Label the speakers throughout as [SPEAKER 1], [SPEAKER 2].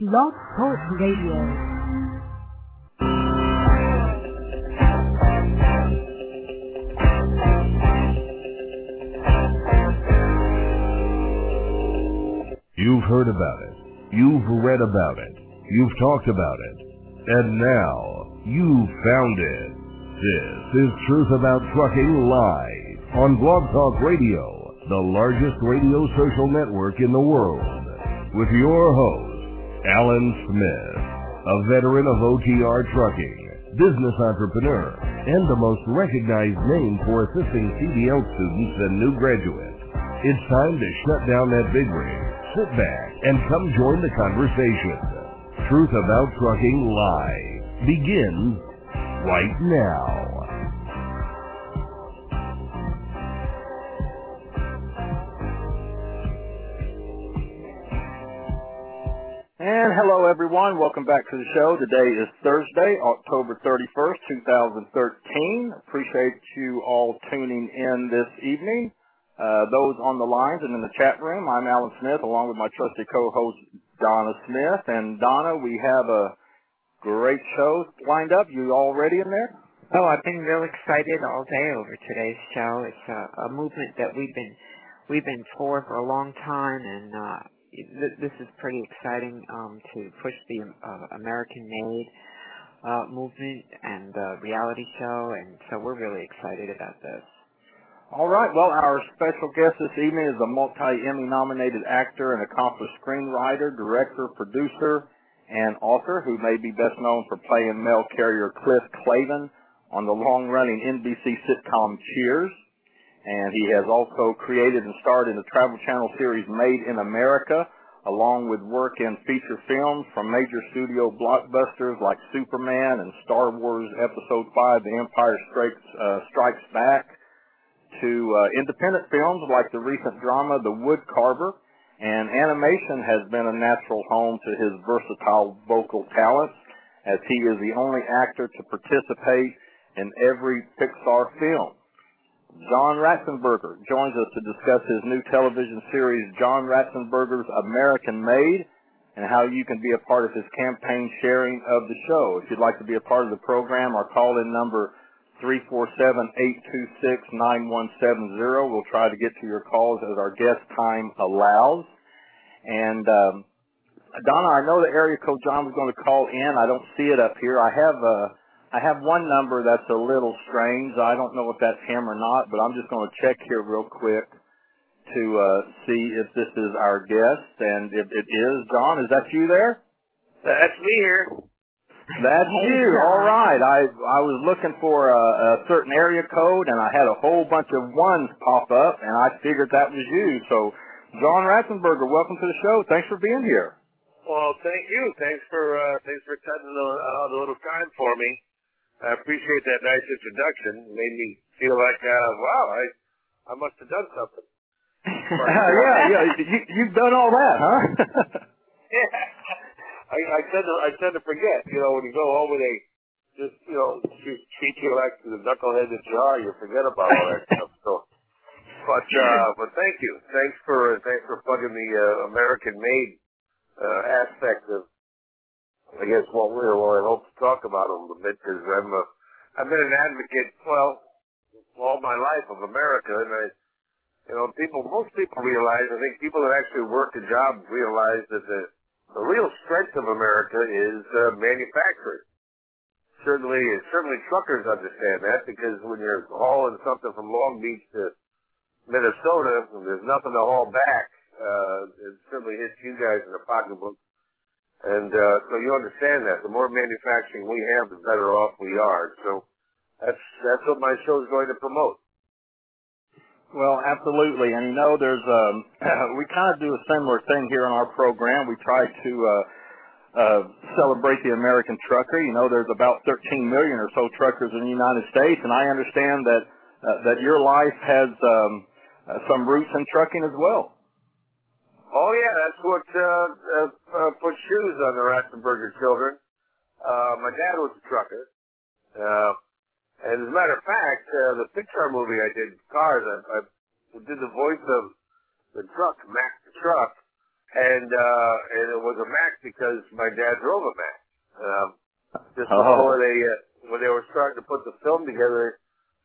[SPEAKER 1] Blog Talk Radio.
[SPEAKER 2] You've heard about it. You've read about it. You've talked about it. And now, you've found it. This is Truth About Trucking Live on Blog Talk Radio, the largest radio social network in the world. With your host, Alan Smith, a veteran of OTR trucking, business entrepreneur, and the most recognized name for assisting CDL students and new graduates. It's time to shut down that big rig, sit back, and come join the conversation. Truth About Trucking Live begins right now.
[SPEAKER 3] And hello everyone, welcome back to the show. Today is Thursday, October 31st, 2013. Appreciate you all tuning in this evening. Uh, those on the lines and in the chat room, I'm Alan Smith along with my trusty co-host Donna Smith. And Donna, we have a great show lined up. You all ready in there?
[SPEAKER 4] Oh, I've been real excited all day over today's show. It's a, a movement that we've been we've been for for a long time, and uh, this is pretty exciting um, to push the uh, American-made uh, movement and the reality show, and so we're really excited about this.
[SPEAKER 3] All right. Well, our special guest this evening is a multi-Emmy nominated actor and accomplished screenwriter, director, producer, and author who may be best known for playing mail carrier Cliff Clavin on the long-running NBC sitcom Cheers. And he has also created and starred in the Travel Channel series Made in America, along with work in feature films from major studio blockbusters like Superman and Star Wars Episode 5, The Empire Strikes, uh, Strikes Back, to uh, independent films like the recent drama The Wood Carver, and animation has been a natural home to his versatile vocal talents, as he is the only actor to participate in every Pixar film. John Ratzenberger joins us to discuss his new television series, John Ratzenberger's American Made, and how you can be a part of his campaign sharing of the show. If you'd like to be a part of the program, our call-in number 347-826-9170. We'll try to get to your calls as our guest time allows. And um, Donna, I know the area code John was going to call in. I don't see it up here. I have uh, I have one number that's a little strange. I don't know if that's him or not, but I'm just going to check here real quick to uh, see if this is our guest. And if it is, John, is that you there?
[SPEAKER 5] That's me here.
[SPEAKER 3] That's you. All right. I I was looking for a, a certain area code, and I had a whole bunch of ones pop up, and I figured that was you. So, John Ratzenberger, welcome to the show. Thanks for being here.
[SPEAKER 5] Well, thank you. Thanks for uh, thanks for cutting out a little time for me. I appreciate that nice introduction. It made me feel like, uh, wow, I I must have done something.
[SPEAKER 3] yeah, yeah. You, you've done all that, huh?
[SPEAKER 5] yeah. I, I tend to I tend to forget. You know, when you go home and they just you know treat you like the knucklehead that you are, you forget about all that stuff. So, but uh, but thank you. Thanks for thanks for plugging the uh, American made uh, aspect of I guess what we're well, I hope to talk about a little bit because I'm a I've been an advocate well all my life of America and I you know people most people realize I think people that actually work a job realize that the the real strength of America is uh, manufacturing. Certainly, certainly truckers understand that because when you're hauling something from Long Beach to Minnesota and there's nothing to haul back, uh, it certainly hits you guys in the pocketbook. And uh, so you understand that. The more manufacturing we have, the better off we are. So that's that's what my show is going to promote.
[SPEAKER 3] Well, absolutely. And you know, there's um, we kind of do a similar thing here on our program. We try to uh, uh, celebrate the American trucker. You know, there's about 13 million or so truckers in the United States, and I understand that uh, that your life has um, uh, some roots in trucking as well.
[SPEAKER 5] Oh yeah, that's what uh, uh, uh, put shoes on the Ratzenberger children. Uh, my dad was a trucker. Uh, and as a matter of fact, uh, the Pixar movie I did, Cars, I, I did the voice of the truck, Mack the truck, and uh, and it was a Mack because my dad drove a Mack. Um, just
[SPEAKER 3] Oh.
[SPEAKER 5] before they uh, when they were starting to put the film together,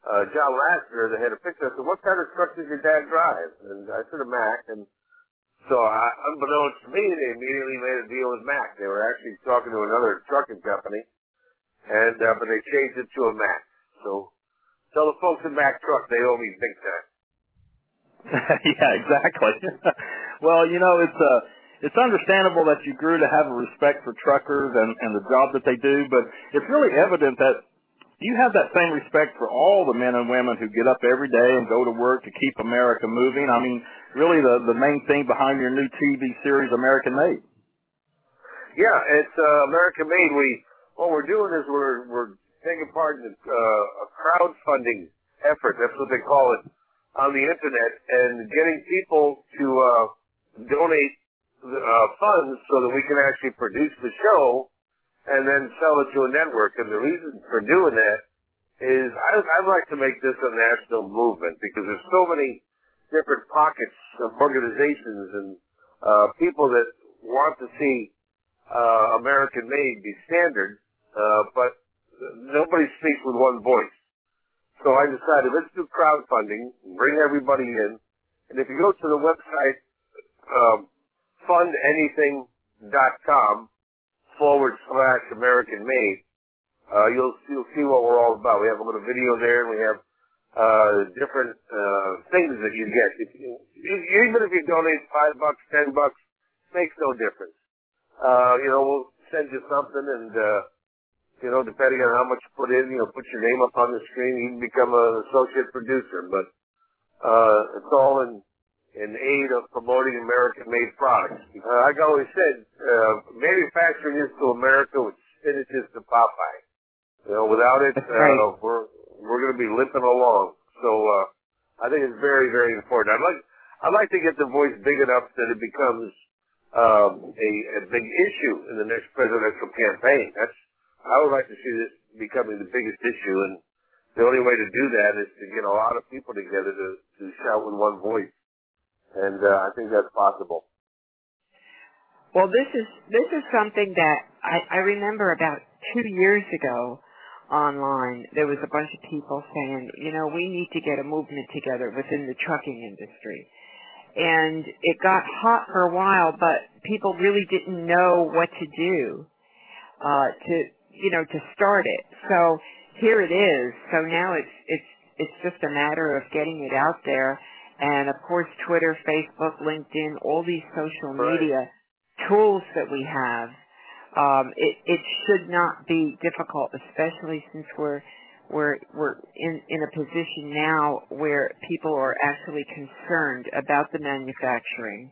[SPEAKER 5] uh, John Lasseter, they had a picture. I said, "What kind of truck does your dad drive?" And I said, "A Mack." And so, I, unbeknownst to me, they immediately made a deal with Mack. They were actually talking to another trucking company, and uh, but they changed it to a Mack. So, tell the folks at Mack Truck they owe me big time.
[SPEAKER 3] yeah, exactly. well, you know, it's uh it's understandable that you grew to have a respect for truckers and, and the job that they do, but it's really evident that you have that same respect for all the men and women who get up every day and go to work to keep America moving. I mean, really the, the main thing behind your new TV series, American Made.
[SPEAKER 5] Yeah, it's uh, American Made. We what we're doing is we're we're taking part in uh, a crowdfunding effort. That's what they call it on the internet, and getting people to uh, donate uh, funds so that we can actually produce the show and then sell it to a network. And the reason for doing that is I, I'd like to make this a national movement because there's so many different pockets of organizations and uh, people that want to see uh, American made be standard, uh, but nobody speaks with one voice. So I decided let's do crowdfunding, bring everybody in, and if you go to the website um, fundanything.com forward slash American made, uh, you'll you'll see what we're all about. We have a little video there, and we have uh, different uh, things that you get. If you, even if you donate five bucks, ten bucks, makes no difference. Uh, you know, we'll send you something, and uh, you know, depending on how much you put in, you know, put your name up on the screen, you can become an associate producer. But uh, it's all in in aid of promoting American-made products. Uh, like I always said, uh, manufacturing is to America what spinach is to Popeye. You know, without it, uh, we're we're going to be limping along. So uh, I think it's very, very important. I'd like I'd like to get the voice big enough that it becomes um, a, a big issue in the next presidential campaign. That's I would like to see this becoming the biggest issue, and the only way to do that is to get a lot of people together to, to shout with one voice, and uh, I think that's possible.
[SPEAKER 4] Well, this is this is something that I, I remember about two years ago online. There was a bunch of people saying, you know, we need to get a movement together within the trucking industry, and it got hot for a while, but people really didn't know what to do uh, to you know to start it. So here it is. So now it's it's it's just a matter of getting it out there, and of course Twitter, Facebook, LinkedIn, all these social
[SPEAKER 5] Right.
[SPEAKER 4] media tools that we have, um, it, it should not be difficult, especially since we're we're we're in in a position now where people are actually concerned about the manufacturing,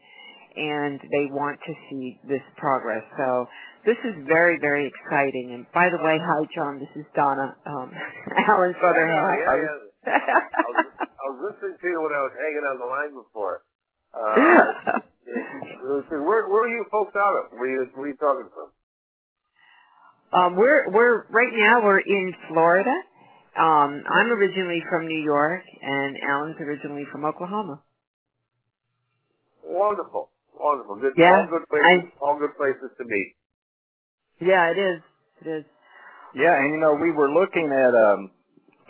[SPEAKER 4] and they want to see this progress. So this is very very exciting. And by the way, hi John, this is Donna, um, Alan's brother.
[SPEAKER 5] yeah, yeah, yeah. I was listening to you when I was hanging on the line before. Uh, where, where are you folks out of? Where are you, where are you talking from?
[SPEAKER 4] Um, we're we're right now we're in Florida. Um, I'm originally from New York, and Alan's originally from Oklahoma.
[SPEAKER 5] Wonderful, wonderful. Good,
[SPEAKER 4] Yeah,
[SPEAKER 5] all good places, all good places to meet.
[SPEAKER 4] Yeah, it is. It is.
[SPEAKER 3] Yeah, and you know, we were looking at um,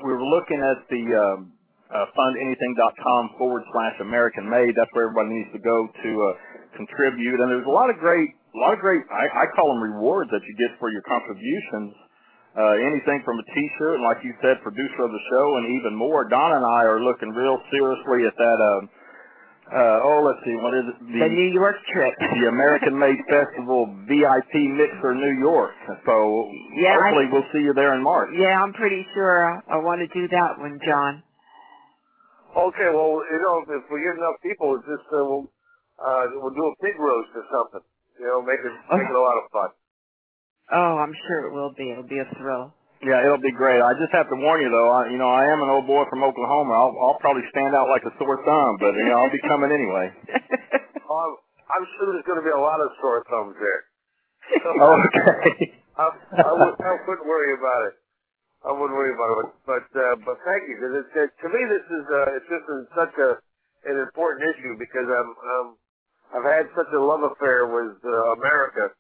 [SPEAKER 3] we were looking at the um, uh, fundanything.com forward slash American Made. That's where everybody needs to go to uh, contribute. And there's a lot of great, a lot of great. I, I call them rewards that you get for your contributions. Uh, anything from a T-shirt, and like you said, producer of the show, and even more. Don and I are looking real seriously at that. Um, uh, oh, let's see, what is it?
[SPEAKER 4] The New York trip.
[SPEAKER 3] the American Made Festival VIP Mixer New York. So
[SPEAKER 4] Yeah, I-
[SPEAKER 3] hopefully we'll see you there in March.
[SPEAKER 4] Yeah, I'm pretty sure I, I want to do that one, John.
[SPEAKER 5] Okay, well, you know, if we get enough people, it's just uh, we'll uh, we'll do a pig roast or something. You know, make it make it a lot of fun.
[SPEAKER 4] Oh, I'm sure it will be. It'll be a thrill.
[SPEAKER 3] Yeah, it'll be great. I just have to warn you though. I, you know, I am an old boy from Oklahoma. I'll, I'll probably stand out like a sore thumb, but you know, I'll be coming anyway.
[SPEAKER 5] Um, I'm sure there's going to be a lot of sore thumbs there.
[SPEAKER 3] okay.
[SPEAKER 5] I, I, would, I wouldn't worry about it. I wouldn't worry about it. But uh, but thank you because it's, it, to me this is uh, it's just a, such a an important issue because I'm um, I've had such a love affair with uh, America,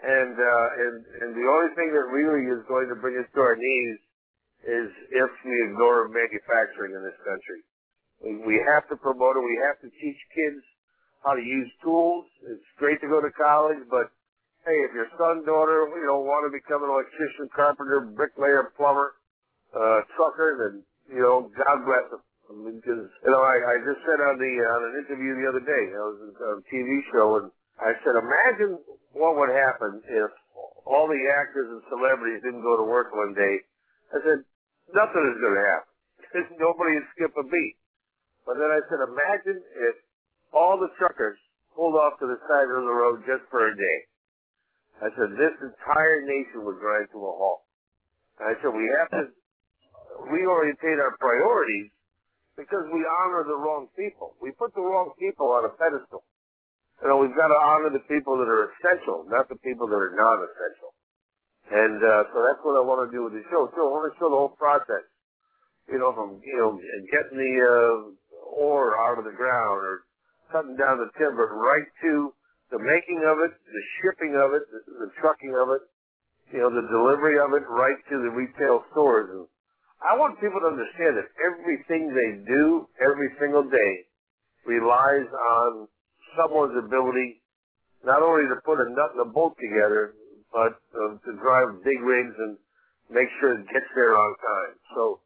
[SPEAKER 5] and uh, and and the only thing that really is going to bring us to our knees is if we ignore manufacturing in this country. We have to promote it. We have to teach kids how to use tools. It's great to go to college, but hey, if your son, daughter, you know, want to become an electrician, carpenter, bricklayer, plumber, uh, trucker, then you know, God bless them. I mean, because you know, I, I just said on the on an interview the other day, I was on a TV show, and I said, imagine what would happen if all the actors and celebrities didn't go to work one day. I said, nothing is going to happen. Nobody would skip a beat. But then I said, imagine if all the truckers pulled off to the side of the road just for a day. I said, this entire nation would grind to a halt. And I said, we have to reorientate our priorities because we honor the wrong people. We put the wrong people on a pedestal. You know, we've got to honor the people that are essential, not the people that are non-essential. And uh, so that's what I want to do with the show. So I want to show the whole process. You know, from you know getting the uh, ore out of the ground or cutting down the timber, right to the making of it, the shipping of it, the, the trucking of it, you know, the delivery of it, right to the retail stores. And I want people to understand that everything they do every single day relies on someone's ability not only to put a nut and a bolt together, but uh, to drive big rigs and make sure it gets there on time. So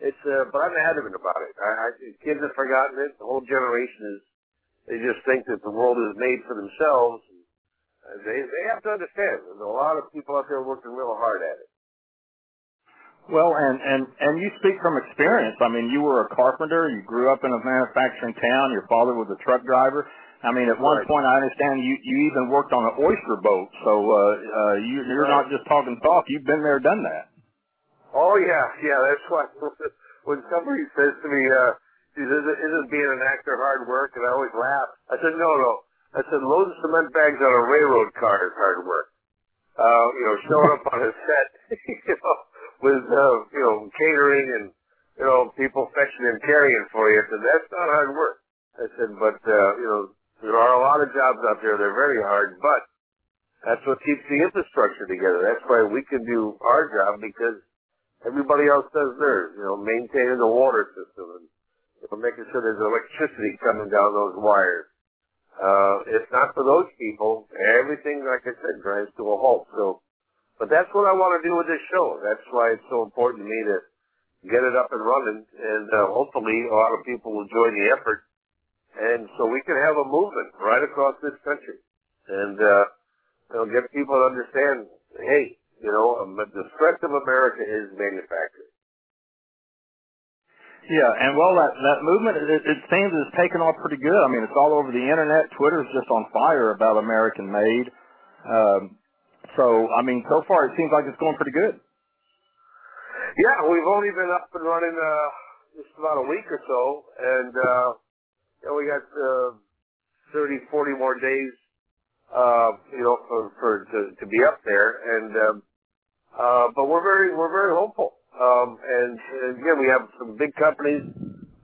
[SPEAKER 5] it's, uh, but I'm adamant about it. I, I, kids have forgotten it. The whole generation is, they just think that the world is made for themselves. They, they have to understand. There's a lot of people out there working real hard at it.
[SPEAKER 3] Well, and and and you speak from experience. I mean, you were a carpenter. You grew up in a manufacturing town. Your father was a truck driver. I mean, at one
[SPEAKER 5] Right.
[SPEAKER 3] point, I understand you you even worked on an oyster boat. So uh, uh, you you're
[SPEAKER 5] Right.
[SPEAKER 3] not just talking talk. You've been there, done that.
[SPEAKER 5] Oh yeah, yeah. That's why when somebody says to me, uh, "Geez, "Isn't, isn't being an actor hard work?" and I always laugh. I said, "No, no." I said, "Loading cement bags on a railroad car is hard work." Uh, you know, showing up on a set, you know, with uh, you know catering and you know people fetching and carrying for you. I said, "That's not hard work." I said, "But uh, you know, there are a lot of jobs out there. They're very hard, but that's what keeps the infrastructure together. That's why we can do our job because." Everybody else does theirs, you know, maintaining the water system and know, making sure there's electricity coming down those wires. Uh, if not for those people, everything, like I said, grinds to a halt. So, but that's what I want to do with this show. That's why it's so important to me to get it up and running, and uh, hopefully a lot of people will join the effort, and so we can have a movement right across this country, and uh, you know, get people to understand, hey, you know, um, the strength of America is manufacturing.
[SPEAKER 3] Yeah, and well, that that movement it, it seems it's taken off pretty good. I mean, it's all over the internet. Twitter's just on fire about American made. Um, so, I mean, so far it seems like it's going pretty good.
[SPEAKER 5] Yeah, we've only been up and running uh, just about a week or so, and uh, you we got uh, 30, 40 more days, uh, you know, for, for to, to be up there, and um, uh, but we're very we're very hopeful, um, and, and again, we have some big companies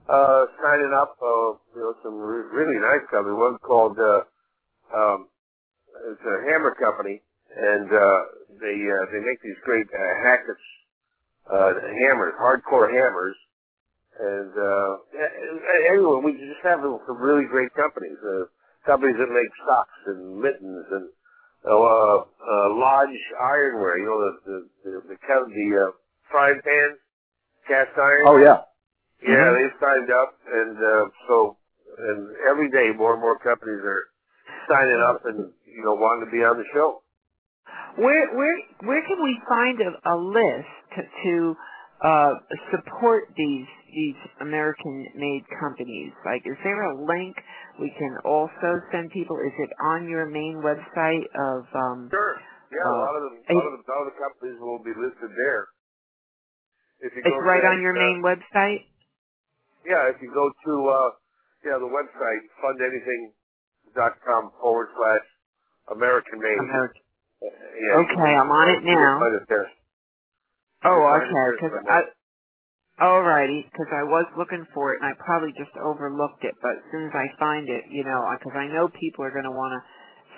[SPEAKER 5] uh, signing up, uh, you know, some re- really nice companies. One called uh, um, it's a hammer company, and uh, they uh, they make these great uh, hackets uh, hammers, hardcore hammers. And, uh, anyway, we just have some really great companies, uh, companies that make socks and mittens and, uh, uh, Lodge Ironware, you know, the, the, the, the, ca- the uh, frying pans, cast iron.
[SPEAKER 3] Oh yeah.
[SPEAKER 5] Yeah,
[SPEAKER 3] Mhm.
[SPEAKER 5] they've signed up, and uh, so and every day more and more companies are signing up and you know wanting to be on the show.
[SPEAKER 4] Where where where can we find a, a list to, to uh, support these these American made companies? Like, is there a link we can also send people? Is it on your main website of? Um,
[SPEAKER 5] Sure. Yeah, a
[SPEAKER 4] Uh,
[SPEAKER 5] lot of the a lot of the, a lot of the companies will be listed there. If you
[SPEAKER 4] it's
[SPEAKER 5] go
[SPEAKER 4] right
[SPEAKER 5] to,
[SPEAKER 4] on your
[SPEAKER 5] uh,
[SPEAKER 4] main website.
[SPEAKER 5] Yeah, if you go to uh, yeah the website fundanything.com forward slash American made.
[SPEAKER 4] American.
[SPEAKER 5] Uh, yeah,
[SPEAKER 4] Okay, I'm on it now.
[SPEAKER 5] find it there.
[SPEAKER 4] Oh, okay. Because
[SPEAKER 5] somewhere.
[SPEAKER 4] Alrighty, because I was looking for it and I probably just overlooked it. But as soon as I find it, you know, because I know people are going to want to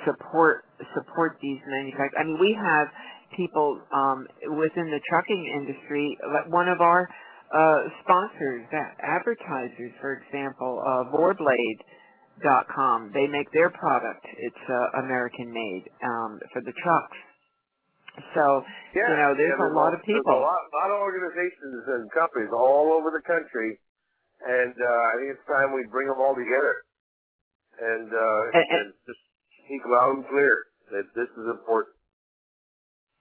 [SPEAKER 4] support support these manufacturers. I mean, we have people um, within the trucking industry. One of our uh, sponsors, advertisers, for example, uh, Vorblade.com. They make their product. It's uh, American made um, for the trucks. So,
[SPEAKER 5] yeah,
[SPEAKER 4] you know, there's,
[SPEAKER 5] yeah, there's
[SPEAKER 4] a lot of people.
[SPEAKER 5] A lot, lot of organizations and companies all over the country, and uh, I think it's time we bring them all together and, uh,
[SPEAKER 4] and,
[SPEAKER 5] and, and just speak loud and clear that this is important.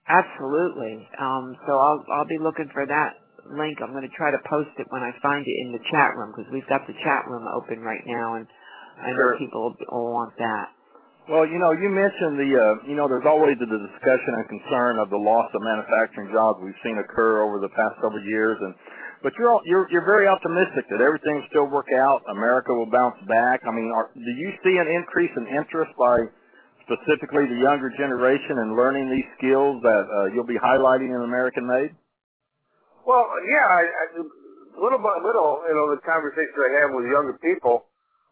[SPEAKER 4] Absolutely. Um, so I'll I'll be looking for that link. I'm going to try to post it when I find it in the chat room because we've got the chat room open right now, and I know
[SPEAKER 5] Sure.
[SPEAKER 4] people will want that.
[SPEAKER 3] Well, you know, you mentioned the, uh, you know, there's always the discussion and concern of the loss of manufacturing jobs we've seen occur over the past several years, and but you're all, you're you're very optimistic that everything will still work out. America will bounce back. I mean, are, do you see an increase in interest by specifically the younger generation in learning these skills that uh, you'll be highlighting in American Made?
[SPEAKER 5] Well, yeah, I, I, little by little, you know, the conversations I have with younger people,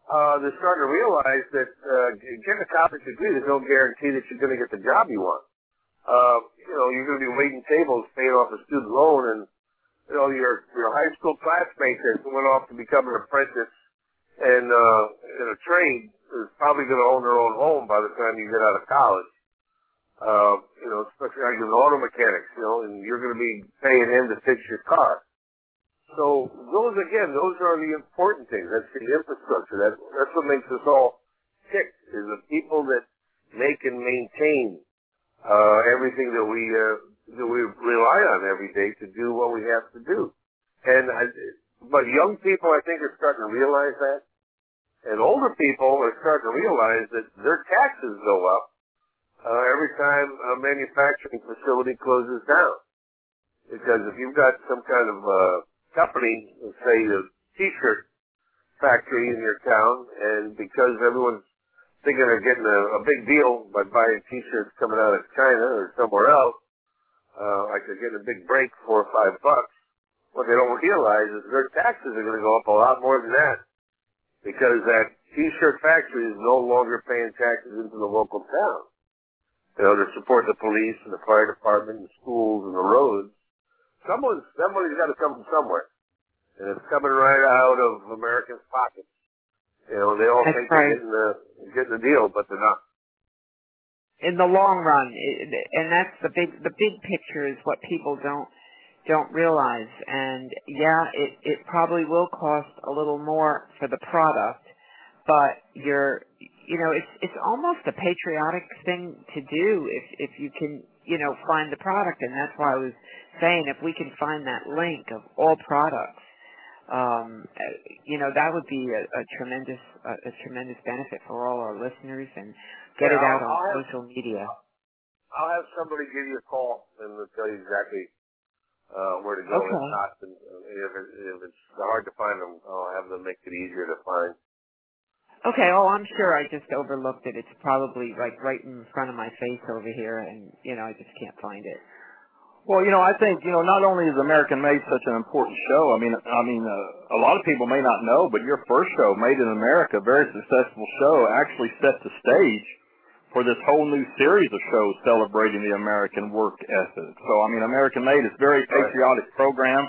[SPEAKER 5] uh, they're starting to realize that uh, getting a college degree, there's no guarantee that you're going to get the job you want. Uh, you know, you're going to be waiting tables, paying off a student loan, and you know your your high school classmate that went off to become an apprentice and uh, in a trade is probably going to own their own home by the time you get out of college. Uh, you know, especially like an auto mechanics, you know, and you're going to be paying him to fix your car. So those again, those are the important things. That's the infrastructure. That that's what makes us all tick. Is the people that make and maintain uh, everything that we uh, that we rely on every day to do what we have to do. And I, but young people, I think, are starting to realize that, and older people are starting to realize that their taxes go up uh, every time a manufacturing facility closes down. Because if you've got some kind of uh, company, say a T-shirt factory in your town, and because everyone's thinking they're getting a, a big deal by buying T-shirts coming out of China or somewhere else, uh, like they're getting a big break, four or five bucks. What they don't realize is their taxes are going to go up a lot more than that because that T-shirt factory is no longer paying taxes into the local town. You know, to support the police and the fire department and the schools and the roads. Someone's, that money's got to come from somewhere. And it's coming right out of Americans' pockets. You know, they all
[SPEAKER 4] That's
[SPEAKER 5] think
[SPEAKER 4] right.
[SPEAKER 5] they're getting the, getting the deal, but they're not.
[SPEAKER 4] in the long run, and that's the big the big picture is what people don't don't realize. And yeah, it it probably will cost a little more for the product, but you're you know it's it's almost a patriotic thing to do if if you can you know find the product, and that's why I was saying if we can find that link of all products. Um, you know that would be a, a tremendous a, a tremendous benefit for all our listeners and get
[SPEAKER 5] Yeah,
[SPEAKER 4] it out
[SPEAKER 5] I'll-
[SPEAKER 4] on
[SPEAKER 5] I'll have-
[SPEAKER 4] social media.
[SPEAKER 5] I'll have somebody give you a call and they'll tell you exactly uh, where to go.
[SPEAKER 4] Okay.
[SPEAKER 5] If not, then, uh, if, it, if it's hard to find them, I'll have them make it easier to find.
[SPEAKER 4] Okay, oh, I'm sure I just overlooked it. It's probably like right in front of my face over here, and you know I just can't find it.
[SPEAKER 3] Well, you know, I think you know not only is American Made such an important show. I mean, I mean, uh, a lot of people may not know, but your first show, Made in America, very successful show, actually set the stage for this whole new series of shows celebrating the American work ethic. So, I mean, American Made is a very patriotic program.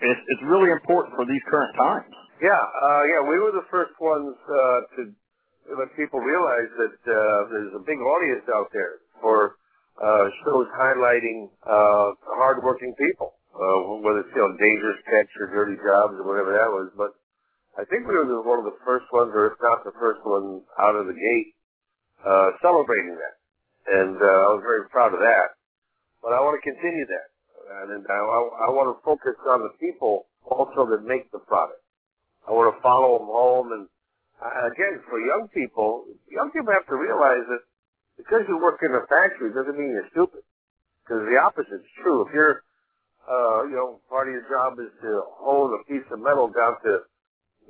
[SPEAKER 3] It's it's really important for these current times.
[SPEAKER 5] Yeah, uh, yeah, we were the first ones uh, to let people realize that uh, there's a big audience out there for uh, shows highlighting uh, hardworking people, uh, whether it's you know dangerous catch or dirty jobs or whatever that was. But I think we were one of the first ones, or if not the first one, out of the gate uh, celebrating that, and uh, I was very proud of that. But I want to continue that, and I, I, I want to focus on the people also that make the product. I want to follow them home. And uh, again, for young people, young people have to realize that because you work in a factory doesn't mean you're stupid. Because the opposite's true. If you're, uh, you know, part of your job is to hone a piece of metal down to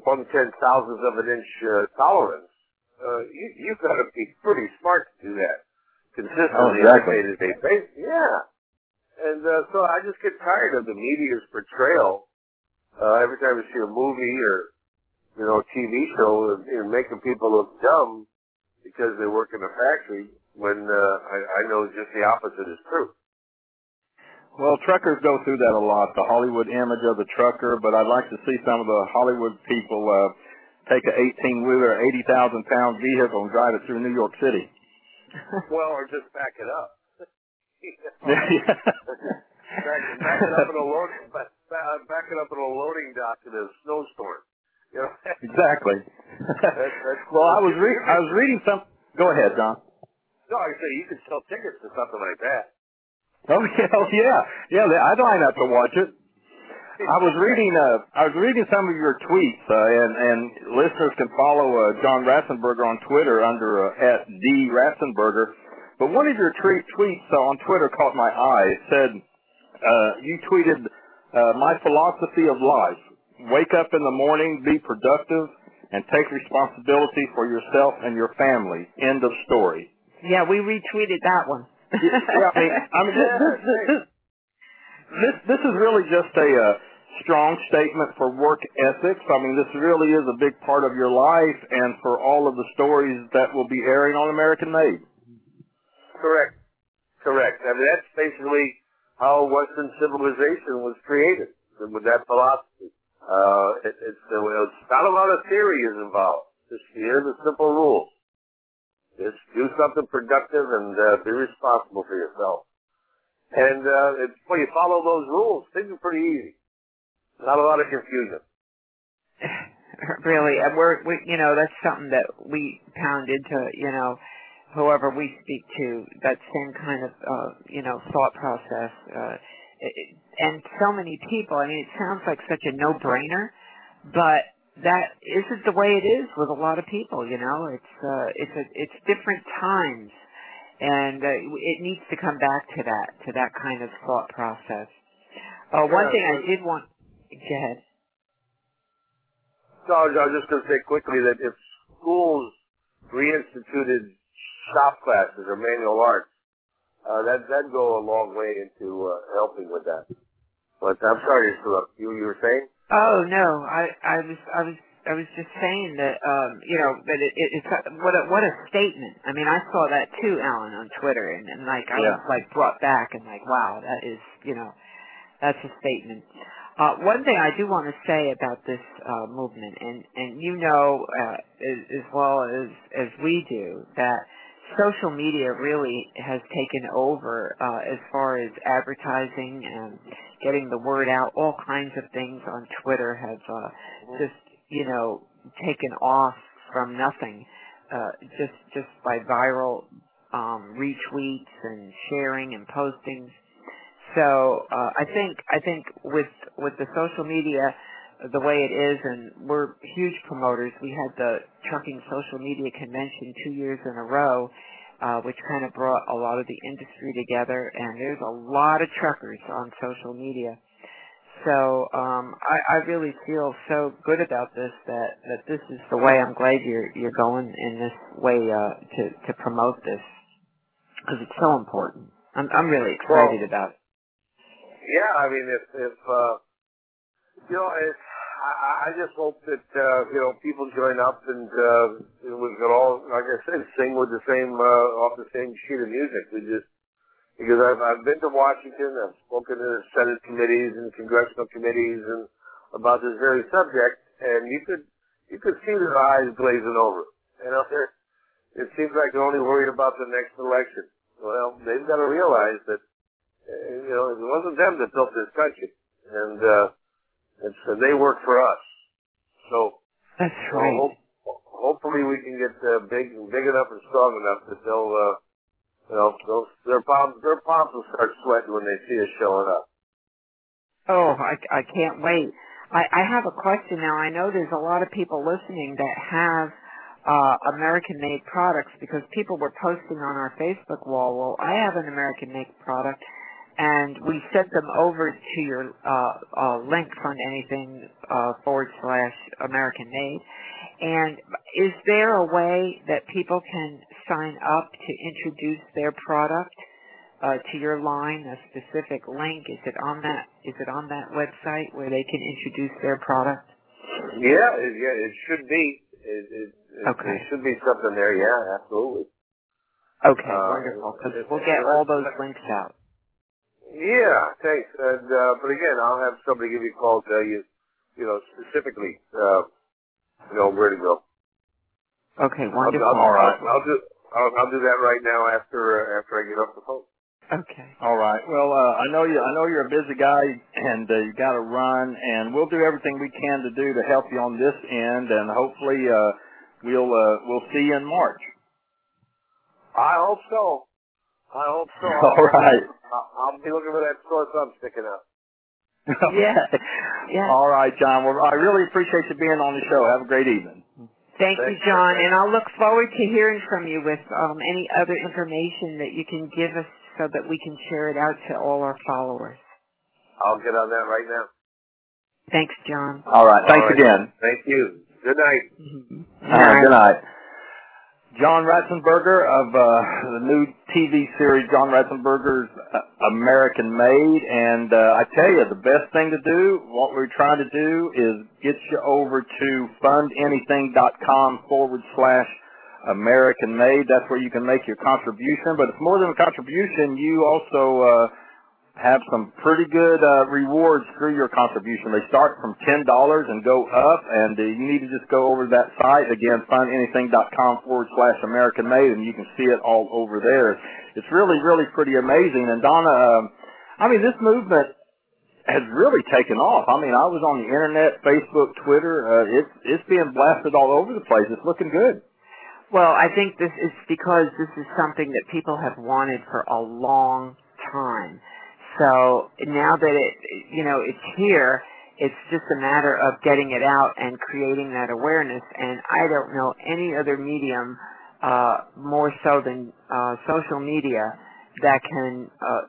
[SPEAKER 5] one ten thousandth of an inch uh, tolerance, uh, you, you've got to be pretty smart to do that consistently
[SPEAKER 3] Oh,
[SPEAKER 5] on a day-to-day basis. Yeah. And uh, so I just get tired of the media's portrayal Uh, every time you see a movie or you know a TV show, you know, making people look dumb because they work in a factory, when uh, I, I know just the opposite is true.
[SPEAKER 3] Well, truckers go through that a lot, the Hollywood image of the trucker, but I'd like to see some of the Hollywood people uh, take a 18-wheeler, 80,000 pound vehicle and drive it through New York City.
[SPEAKER 5] well, or just back it up.
[SPEAKER 3] yeah.
[SPEAKER 5] back, back it up in a load, back, back it up in a loading dock in a snowstorm. You know?
[SPEAKER 3] exactly.
[SPEAKER 5] that's, that's,
[SPEAKER 3] well, I was re- I was reading some. Go ahead, John.
[SPEAKER 5] No, I say you could sell tickets to something like that.
[SPEAKER 3] Oh yeah, oh, yeah, yeah. I'd line up to watch it. I was reading uh I was reading some of your tweets uh, and and listeners can follow uh, John Ratzenberger on Twitter under uh, at D Ratzenberger. But one of your tweet, tweets uh, on Twitter caught my eye. It said uh, you tweeted uh, my philosophy of life: wake up in the morning, be productive, and take responsibility for yourself and your family. End of story.
[SPEAKER 4] Yeah, we retweeted that one.
[SPEAKER 3] yeah, I mean, I mean this, this, this, this, this is really just a uh, strong statement for work ethics. I mean, this really is a big part of your life and for all of the stories that will be airing on American Made.
[SPEAKER 5] Correct. Correct. I mean, that's basically how Western civilization was created with that philosophy. Uh, it, it's, it's not a lot of theory is involved. Just here are the simple rule. Just do something productive and uh, be responsible for yourself. And uh, when you follow those rules, things are pretty easy. Not a lot of confusion.
[SPEAKER 4] really, and we're we, you know that's something that we pound into you know whoever we speak to that same kind of uh, you know thought process. Uh, it, and so many people. I mean, it sounds like such a no-brainer, but that isn't the way it is with a lot of people. You know, it's uh, it's a, it's different times, and uh, it needs to come back to that to that kind of thought process. Uh, one
[SPEAKER 5] Yeah,
[SPEAKER 4] thing I did want. Go ahead.
[SPEAKER 5] So I was just going to say quickly that if schools reinstituted shop classes or manual arts, uh, that that'd go a long way into uh, helping with that. But I'm sorry to interrupt you. You were saying?
[SPEAKER 4] Oh no, I I was I was I was just saying that um you know that it, it, it's what a what a statement. I mean, I saw that too, Alan, on Twitter, and, and like I was like brought back and like wow, that is you know that's a statement. Uh, one thing I do want to say about this uh, movement, and and you know uh, as, as well as as we do that social media really has taken over uh, as far as advertising and getting the word out. All kinds of things on Twitter have uh, just you know taken off from nothing, uh, just just by viral um, retweets and sharing and postings. So uh, I think I think with with the social media the way it is, and we're huge promoters. We had the trucking social media convention two years in a row, uh, which kind of brought a lot of the industry together. And there's a lot of truckers on social media. So um, I, I really feel so good about this that, that this is the way. I'm glad you're you're going in this way uh, to to promote this because it's so important. I'm I'm really excited about it.
[SPEAKER 5] Yeah, I mean, if if uh, you know, if, I, I just hope that uh, you know people join up and uh, we can all, like I said, sing with the same uh, off the same sheet of music. We just because I've I've been to Washington, I've spoken to the Senate committees and congressional committees and about this very subject, and you could you could see their eyes glazing over. You know, it seems like they're only worried about the next election. Well, they've got to realize that you know, it wasn't them that built this country, and uh, it's uh, they work for us. So,
[SPEAKER 4] That's
[SPEAKER 5] so
[SPEAKER 4] right.
[SPEAKER 5] hope, hopefully, we can get uh, big, big enough and strong enough that they'll, uh, you know, they'll, their palms, their palms will start sweating when they see us showing up.
[SPEAKER 4] Oh, I, I can't wait. I, I have a question now. I know there's a lot of people listening that have uh, American-made products because people were posting on our Facebook wall. Well, I have an American-made product, and we sent them over to your uh, uh, link fund anything uh, forward slash American-made. And is there a way that people can sign up to introduce their product uh, to your line, a specific link? Is it on that? Is it on that website where they can introduce their product?
[SPEAKER 5] Yeah, it, yeah, it should be. It, it, it,
[SPEAKER 4] Okay.
[SPEAKER 5] should be something there. Yeah, absolutely.
[SPEAKER 4] Okay,
[SPEAKER 5] Uh,
[SPEAKER 4] wonderful. Because we'll get all those links out.
[SPEAKER 5] Yeah, thanks. And uh, but again, I'll have somebody give you a call, tell you, you know, specifically, uh, you know, where to go.
[SPEAKER 4] Okay,
[SPEAKER 5] I'll,
[SPEAKER 4] wonderful.
[SPEAKER 5] I'll,
[SPEAKER 3] All right.
[SPEAKER 5] I'll, I'll do. I'll, I'll do that right now after uh, after I get off the phone.
[SPEAKER 4] Okay.
[SPEAKER 3] All right. Well, uh, I know you. I know you're a busy guy, and uh, you got to run. And we'll do everything we can to do to help you on this end, and hopefully, uh, we'll uh, we'll see you in March.
[SPEAKER 5] I hope so. I hope so.
[SPEAKER 3] All right.
[SPEAKER 5] I'll, I'll be looking for that sore thumb sticking out.
[SPEAKER 4] Yeah. Yeah.
[SPEAKER 3] All right, John. Well, I really appreciate you being on the show. Have a great evening.
[SPEAKER 4] Thank you, John, and I'll look forward to hearing from you with um, any other information that you can give us so that we can share it out to all our followers.
[SPEAKER 5] I'll get on that right now.
[SPEAKER 4] Thanks, John.
[SPEAKER 3] All right. Thanks
[SPEAKER 5] All right.
[SPEAKER 3] again.
[SPEAKER 5] Thank you. Good night.
[SPEAKER 3] Uh, good night. John Ratzenberger of uh, the new TV series John Ratzenberger's American Made, and uh, I tell you, the best thing to do, what we're trying to do, is get you over to fundanything.com forward slash American Made. That's where you can make your contribution, but it's more than a contribution. You also uh, have some pretty good uh, rewards through your contribution. They start from ten dollars and go up, and uh, you need to just go over to that site again, fundanything.com forward slash American Made, and you can see it all over there. It's really, really pretty amazing. And Donna, um, I mean, this movement has really taken off. I mean, I was on the internet, Facebook, Twitter. Uh, it's it's being blasted all over the place. It's looking good.
[SPEAKER 4] Well, I think this is because this is something that people have wanted for a long time. So now that it, you know, it's here, it's just a matter of getting it out and creating that awareness. And I don't know any other medium uh, more so than uh, social media that can, uh,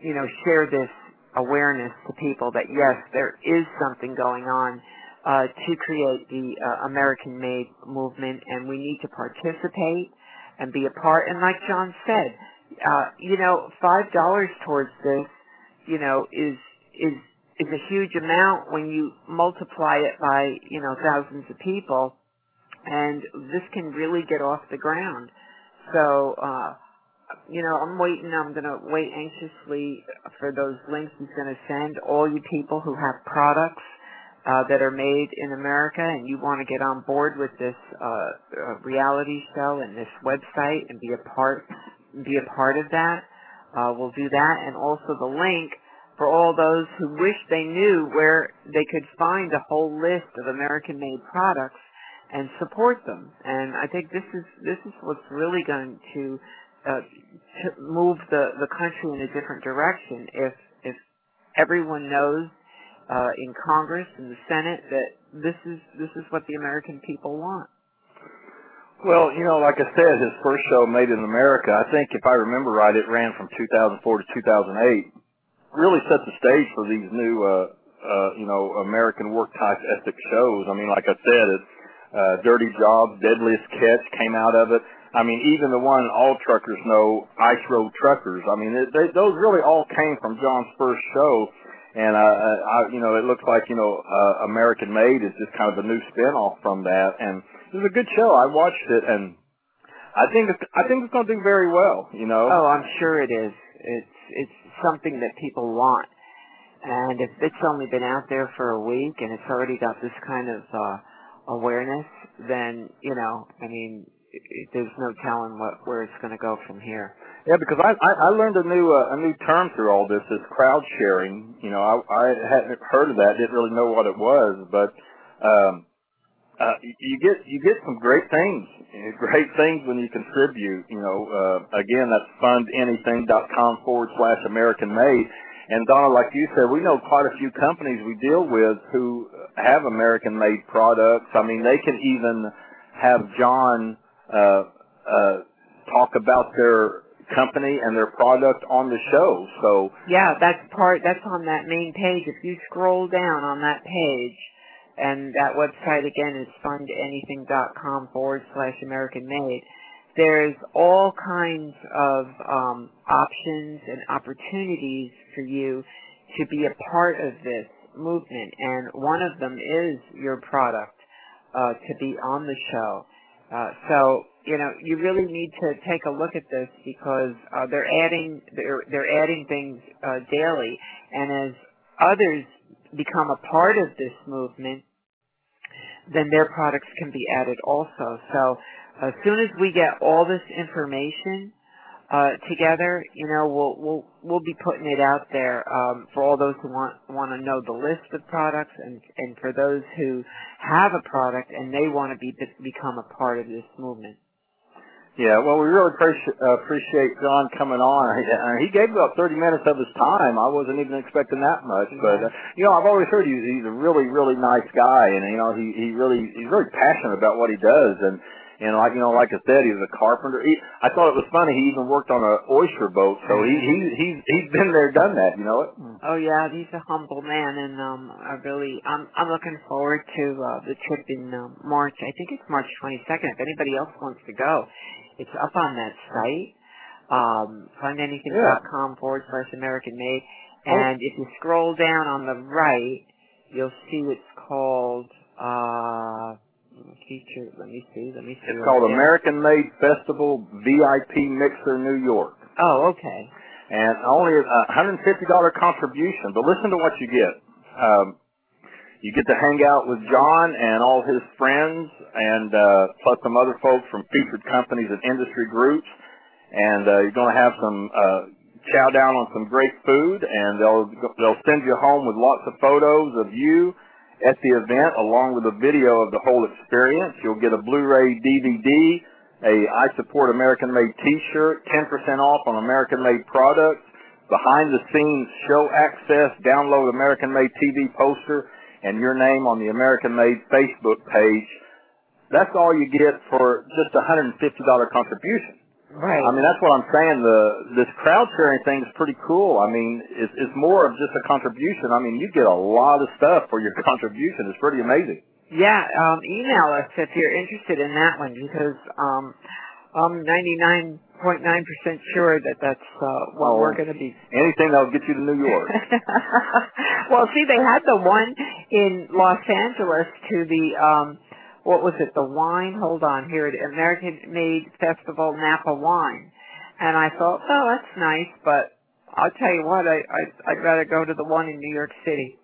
[SPEAKER 4] you know, share this awareness to people that yes, there is something going on uh, to create the uh, American-made movement, and we need to participate and be a part. And like John said, uh, you know, five dollars towards this, you know, is is is a huge amount when you multiply it by you know thousands of people, and this can really get off the ground. So. Uh, you know, I'm waiting. I'm going to wait anxiously for those links he's going to send. All you people who have products uh, that are made in America and you want to get on board with this uh, uh, reality show and this website and be a part, be a part of that, uh, we'll do that. And also the link for all those who wish they knew where they could find a whole list of American-made products and support them. And I think this is this is what's really going to uh, to move the, the country in a different direction if if everyone knows uh, in Congress and the Senate that this is this is what the American people want.
[SPEAKER 3] Well, you know, like I said, his first show, Made in America, I think if I remember right, it ran from 2004 to 2008. Really set the stage for these new, uh, uh, you know, American work type ethic shows. I mean, like I said, it, uh, Dirty Jobs, Deadliest Catch came out of it. I mean, even the one all truckers know, Ice Road Truckers. I mean, it, they, those really all came from John's first show. And, uh, I, you know, it looks like, you know, uh, American Made is just kind of a new spin-off from that. And it was a good show. I watched it and I think it's, I think it's going to do very well, you know.
[SPEAKER 4] Oh, I'm sure it is. It's it's something that people want. And if it's only been out there for a week and it's already got this kind of uh awareness, then, you know, I mean, it, it, there's no telling what where it's going to go from here.
[SPEAKER 3] Yeah, because I, I I learned a new uh, a new term through all this is crowd sharing. You know, I I hadn't heard of that, didn't really know what it was, but um, uh, you- get you get some great things, great things when you contribute. You know, uh, again, that's fundanything.com forward slash American Made. And Donna, like you said, we know quite a few companies we deal with who have American made products. I mean, they can even have John uh, uh, talk about their company and their product on the show. So
[SPEAKER 4] Yeah, that's part. That's on that main page. If you scroll down on that page, and that website again is fundanything.com forward slash American Made, there's all kinds of um, options and opportunities for you to be a part of this movement, and one of them is your product uh, to be on the show. Uh, so you know you really need to take a look at this because uh, they're adding they're they're adding things uh, daily, and as others become a part of this movement, then their products can be added also. So as soon as we get all this information uh, together, you know, we'll we'll we'll be putting it out there um, for all those who want want to know the list of products, and and for those who have a product and they want to be become a part of this movement.
[SPEAKER 3] Yeah, well, we really appreciate, uh, appreciate John coming on. He, he gave about 30 minutes of his time. I wasn't even expecting that much, but uh, you know, I've always heard he's, he's a really, really nice guy, and you know, he he really he's really passionate about what he does, and and like you know, like I said, he's a carpenter. He, I thought it was funny. He even worked on an oyster boat, so he he he's he's been there, done that. You know it.
[SPEAKER 4] Oh yeah, he's a humble man, and um, I really I'm I'm looking forward to uh, the trip in um, March. I think it's March 22nd. If anybody else wants to go, it's up on that site, um, fundanything.com yeah. forward slash American Made. Oh. And oh. if you scroll down on the right, you'll see it's called, uh, feature, let me see, let me see.
[SPEAKER 3] It's called American Made Festival VIP Mixer New York.
[SPEAKER 4] Oh, okay.
[SPEAKER 3] And only a $150 contribution, but listen to what you get. Um, you get to hang out with John and all his friends, and uh, plus some other folks from featured companies and industry groups. And uh, you're going to have some uh, chow down on some great food, and they'll they'll send you home with lots of photos of you at the event, along with a video of the whole experience. You'll get a Blu-ray DVD, a I Support American Made T-shirt, 10% off on American Made products, behind the scenes show access, download American Made TV poster, and your name on the American Made Facebook page, that's all you get for just a $150 contribution.
[SPEAKER 4] Right.
[SPEAKER 3] I mean, that's what I'm saying. The this crowd sharing thing is pretty cool. I mean, it's, it's more of just a contribution. I mean, you get a lot of stuff for your contribution. It's pretty amazing.
[SPEAKER 4] Yeah. Um, email us if you're interested in that one because um, um, 99 0.9% sure that that's uh, what oh, we're going to be.
[SPEAKER 3] Anything that'll get you to New York.
[SPEAKER 4] well, see, they had the one in Los Angeles to the, um, what was it, the wine? Hold on, here at American Made Festival Napa Wine. And I thought, oh, that's nice, but I'll tell you what, I, I, I'd rather go to the one in New York City.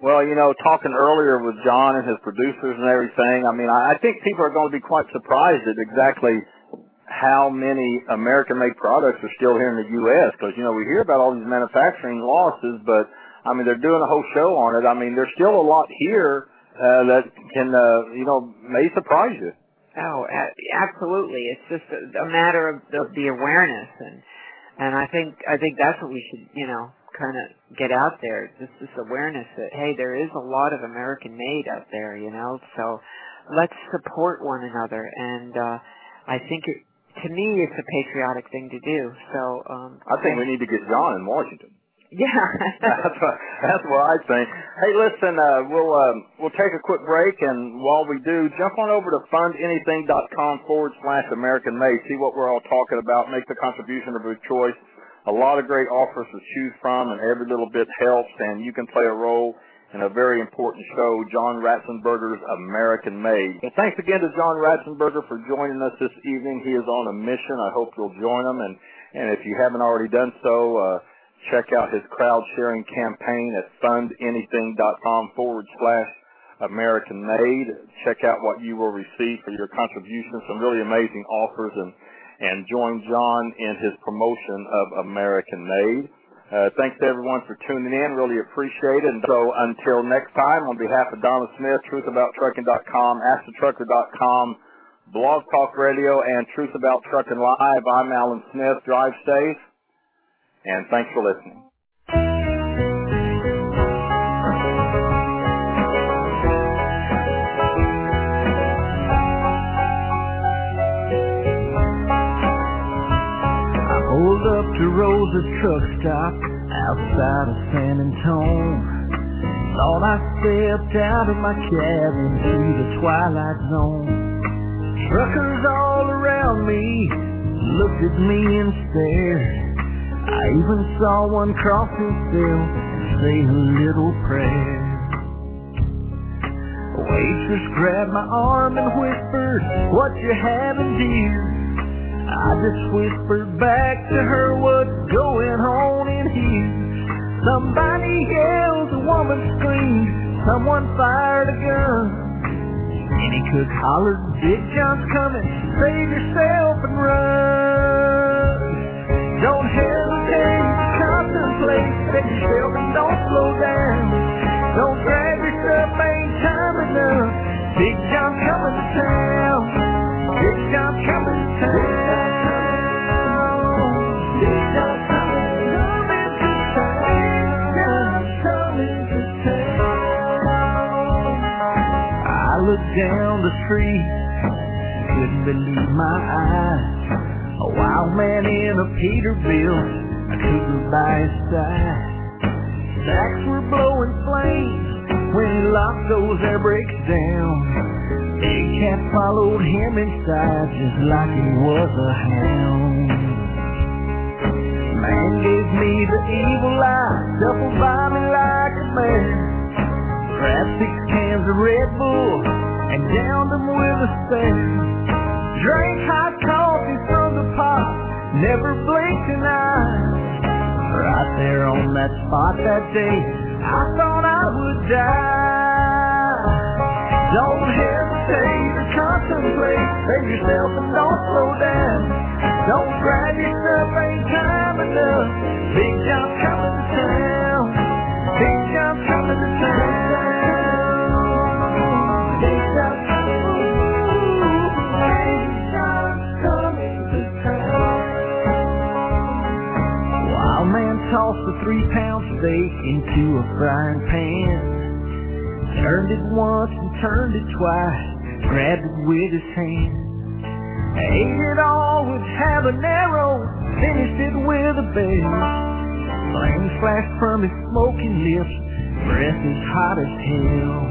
[SPEAKER 3] Well, you know, talking earlier with John and his producers and everything, I mean, I, I think people are going to be quite surprised at exactly – how many American-made products are still here in the U.S. Because you know we hear about all these manufacturing losses, but I mean they're doing a whole show on it. I mean there's still a lot here uh, that can uh, you know may surprise you.
[SPEAKER 4] Oh, absolutely! It's just a, matter of the, the awareness, and and I think I think that's what we should you know kind of get out there. Just this awareness that hey, there is a lot of American made out there, you know. So let's support one another, and uh, I think it to me, it's a patriotic thing to do. So um,
[SPEAKER 3] I think we need to get John in Washington.
[SPEAKER 4] Yeah,
[SPEAKER 3] that's what that's what I think. Hey, listen, uh, we'll um, we'll take a quick break, and while we do, jump on over to fundanything.com forward slash American Made. See what we're all talking about. Make the contribution of your choice. A lot of great offers to choose from, and every little bit helps. And you can play a role in a very important show, John Ratzenberger's American Made. And thanks again to John Ratzenberger for joining us this evening. He is on a mission. I hope you'll join him. And, and if you haven't already done so, uh, check out his crowd sharing campaign at fundanything.com forward slash American Made. Check out what you will receive for your contributions. Some really amazing offers and, and join John in his promotion of American Made. Uh, thanks everyone for tuning in. Really appreciate it. And so until next time, on behalf of Donna Smith, TruthAboutTrucking.com, AskTheTrucker.com, Blog Talk Radio, and Truth About Trucking Live, I'm Alan Smith. Drive safe, and thanks for listening.
[SPEAKER 6] To Rose's truck stop outside of San Antone. Thought I stepped out of my cabin to the twilight zone. Truckers all around me looked at me and stared. I even saw one cross himself and say a little prayer. A waitress grabbed my arm and whispered, what you having, dear? I just whispered back to her what's going on in here. Somebody yelled, a woman screamed, someone fired a gun. Any cook hollered, Big John's coming, save yourself and run. Don't hesitate, contemplate, save yourself and don't slow down. Don't drag yourself, ain't time enough. Big John's coming to town. Big John's coming to town. Down the street, couldn't believe my eyes. A wild man in a Peterbilt, a cougar by his side. Sacks were blowing flames when he locked those air brakes down. Big cat followed him inside just like he was a hound. Man gave me the evil eye, double by me like a bear. Grabbed six cans of Red Bull and downed them with a spare. Drank hot coffee from the pot, never blinked an eye. Right there on that spot that day, I thought I would die. Don't hesitate or contemplate, save yourself and don't slow down. Don't grab yourself, ain't time enough. Big John's coming to town. Big John's coming to town. Tossed a three-pound steak into a frying pan. Turned it once and turned it twice, grabbed it with his hand. Ate it all with habanero, finished it with a bell. Flames flashed from his smoking lips, breath as hot as hell.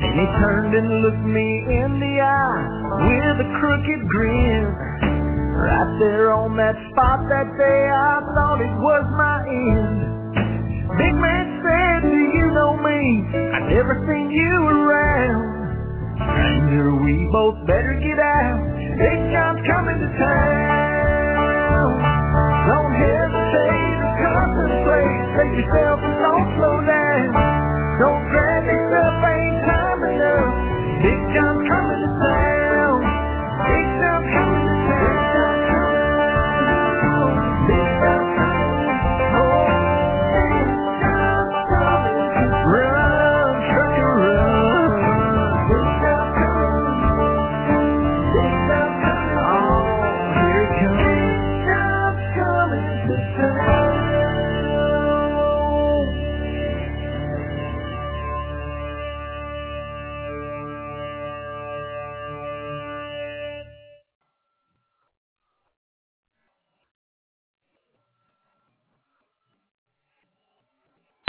[SPEAKER 6] Then he turned and looked me in the eye with a crooked grin. Right there on that spot that day I thought it was my end. Big man said, do you know me? I never seen you around. Stranger, we both better get out. Big John's coming to town. Don't hesitate to concentrate. Take yourself and don't slow down.